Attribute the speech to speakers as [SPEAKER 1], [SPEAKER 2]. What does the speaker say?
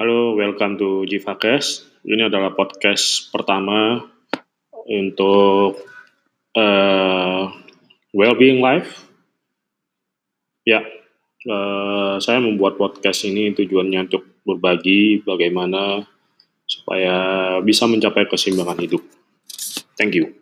[SPEAKER 1] Halo, welcome to Jivakes. Ini adalah podcast pertama untuk uh, well-being life. Ya, uh, saya membuat podcast ini tujuannya untuk berbagi bagaimana supaya bisa mencapai keseimbangan hidup. Thank you.